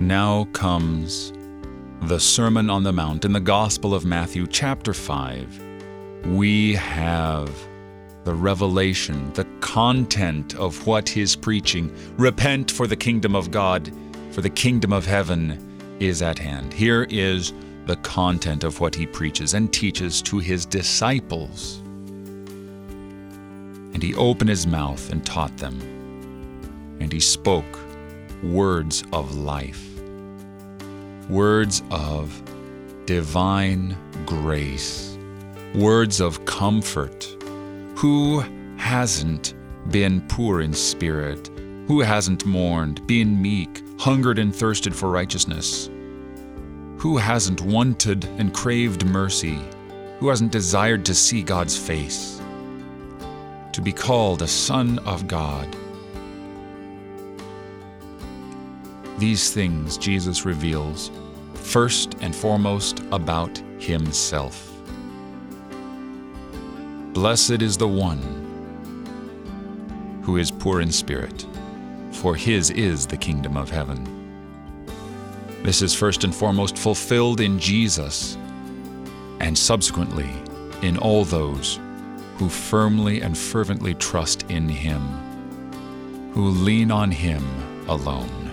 Now comes the Sermon on the Mount in the Gospel of Matthew, chapter 5. We have the revelation, the content of what he's preaching. Repent, for the kingdom of God, for the kingdom of heaven is at hand. Here is the content of what he preaches and teaches to his disciples. And he opened his mouth and taught them, and he spoke words of life, words of divine grace, words of comfort. Who hasn't been poor in spirit? Who hasn't mourned, been meek, hungered and thirsted for righteousness? Who hasn't wanted and craved mercy? Who hasn't desired to see God's face? To be called a son of God. These things Jesus reveals first and foremost about himself. Blessed is the one who is poor in spirit, for his is the kingdom of heaven. This is first and foremost fulfilled in Jesus, and subsequently in all those who firmly and fervently trust in Him, who lean on Him alone.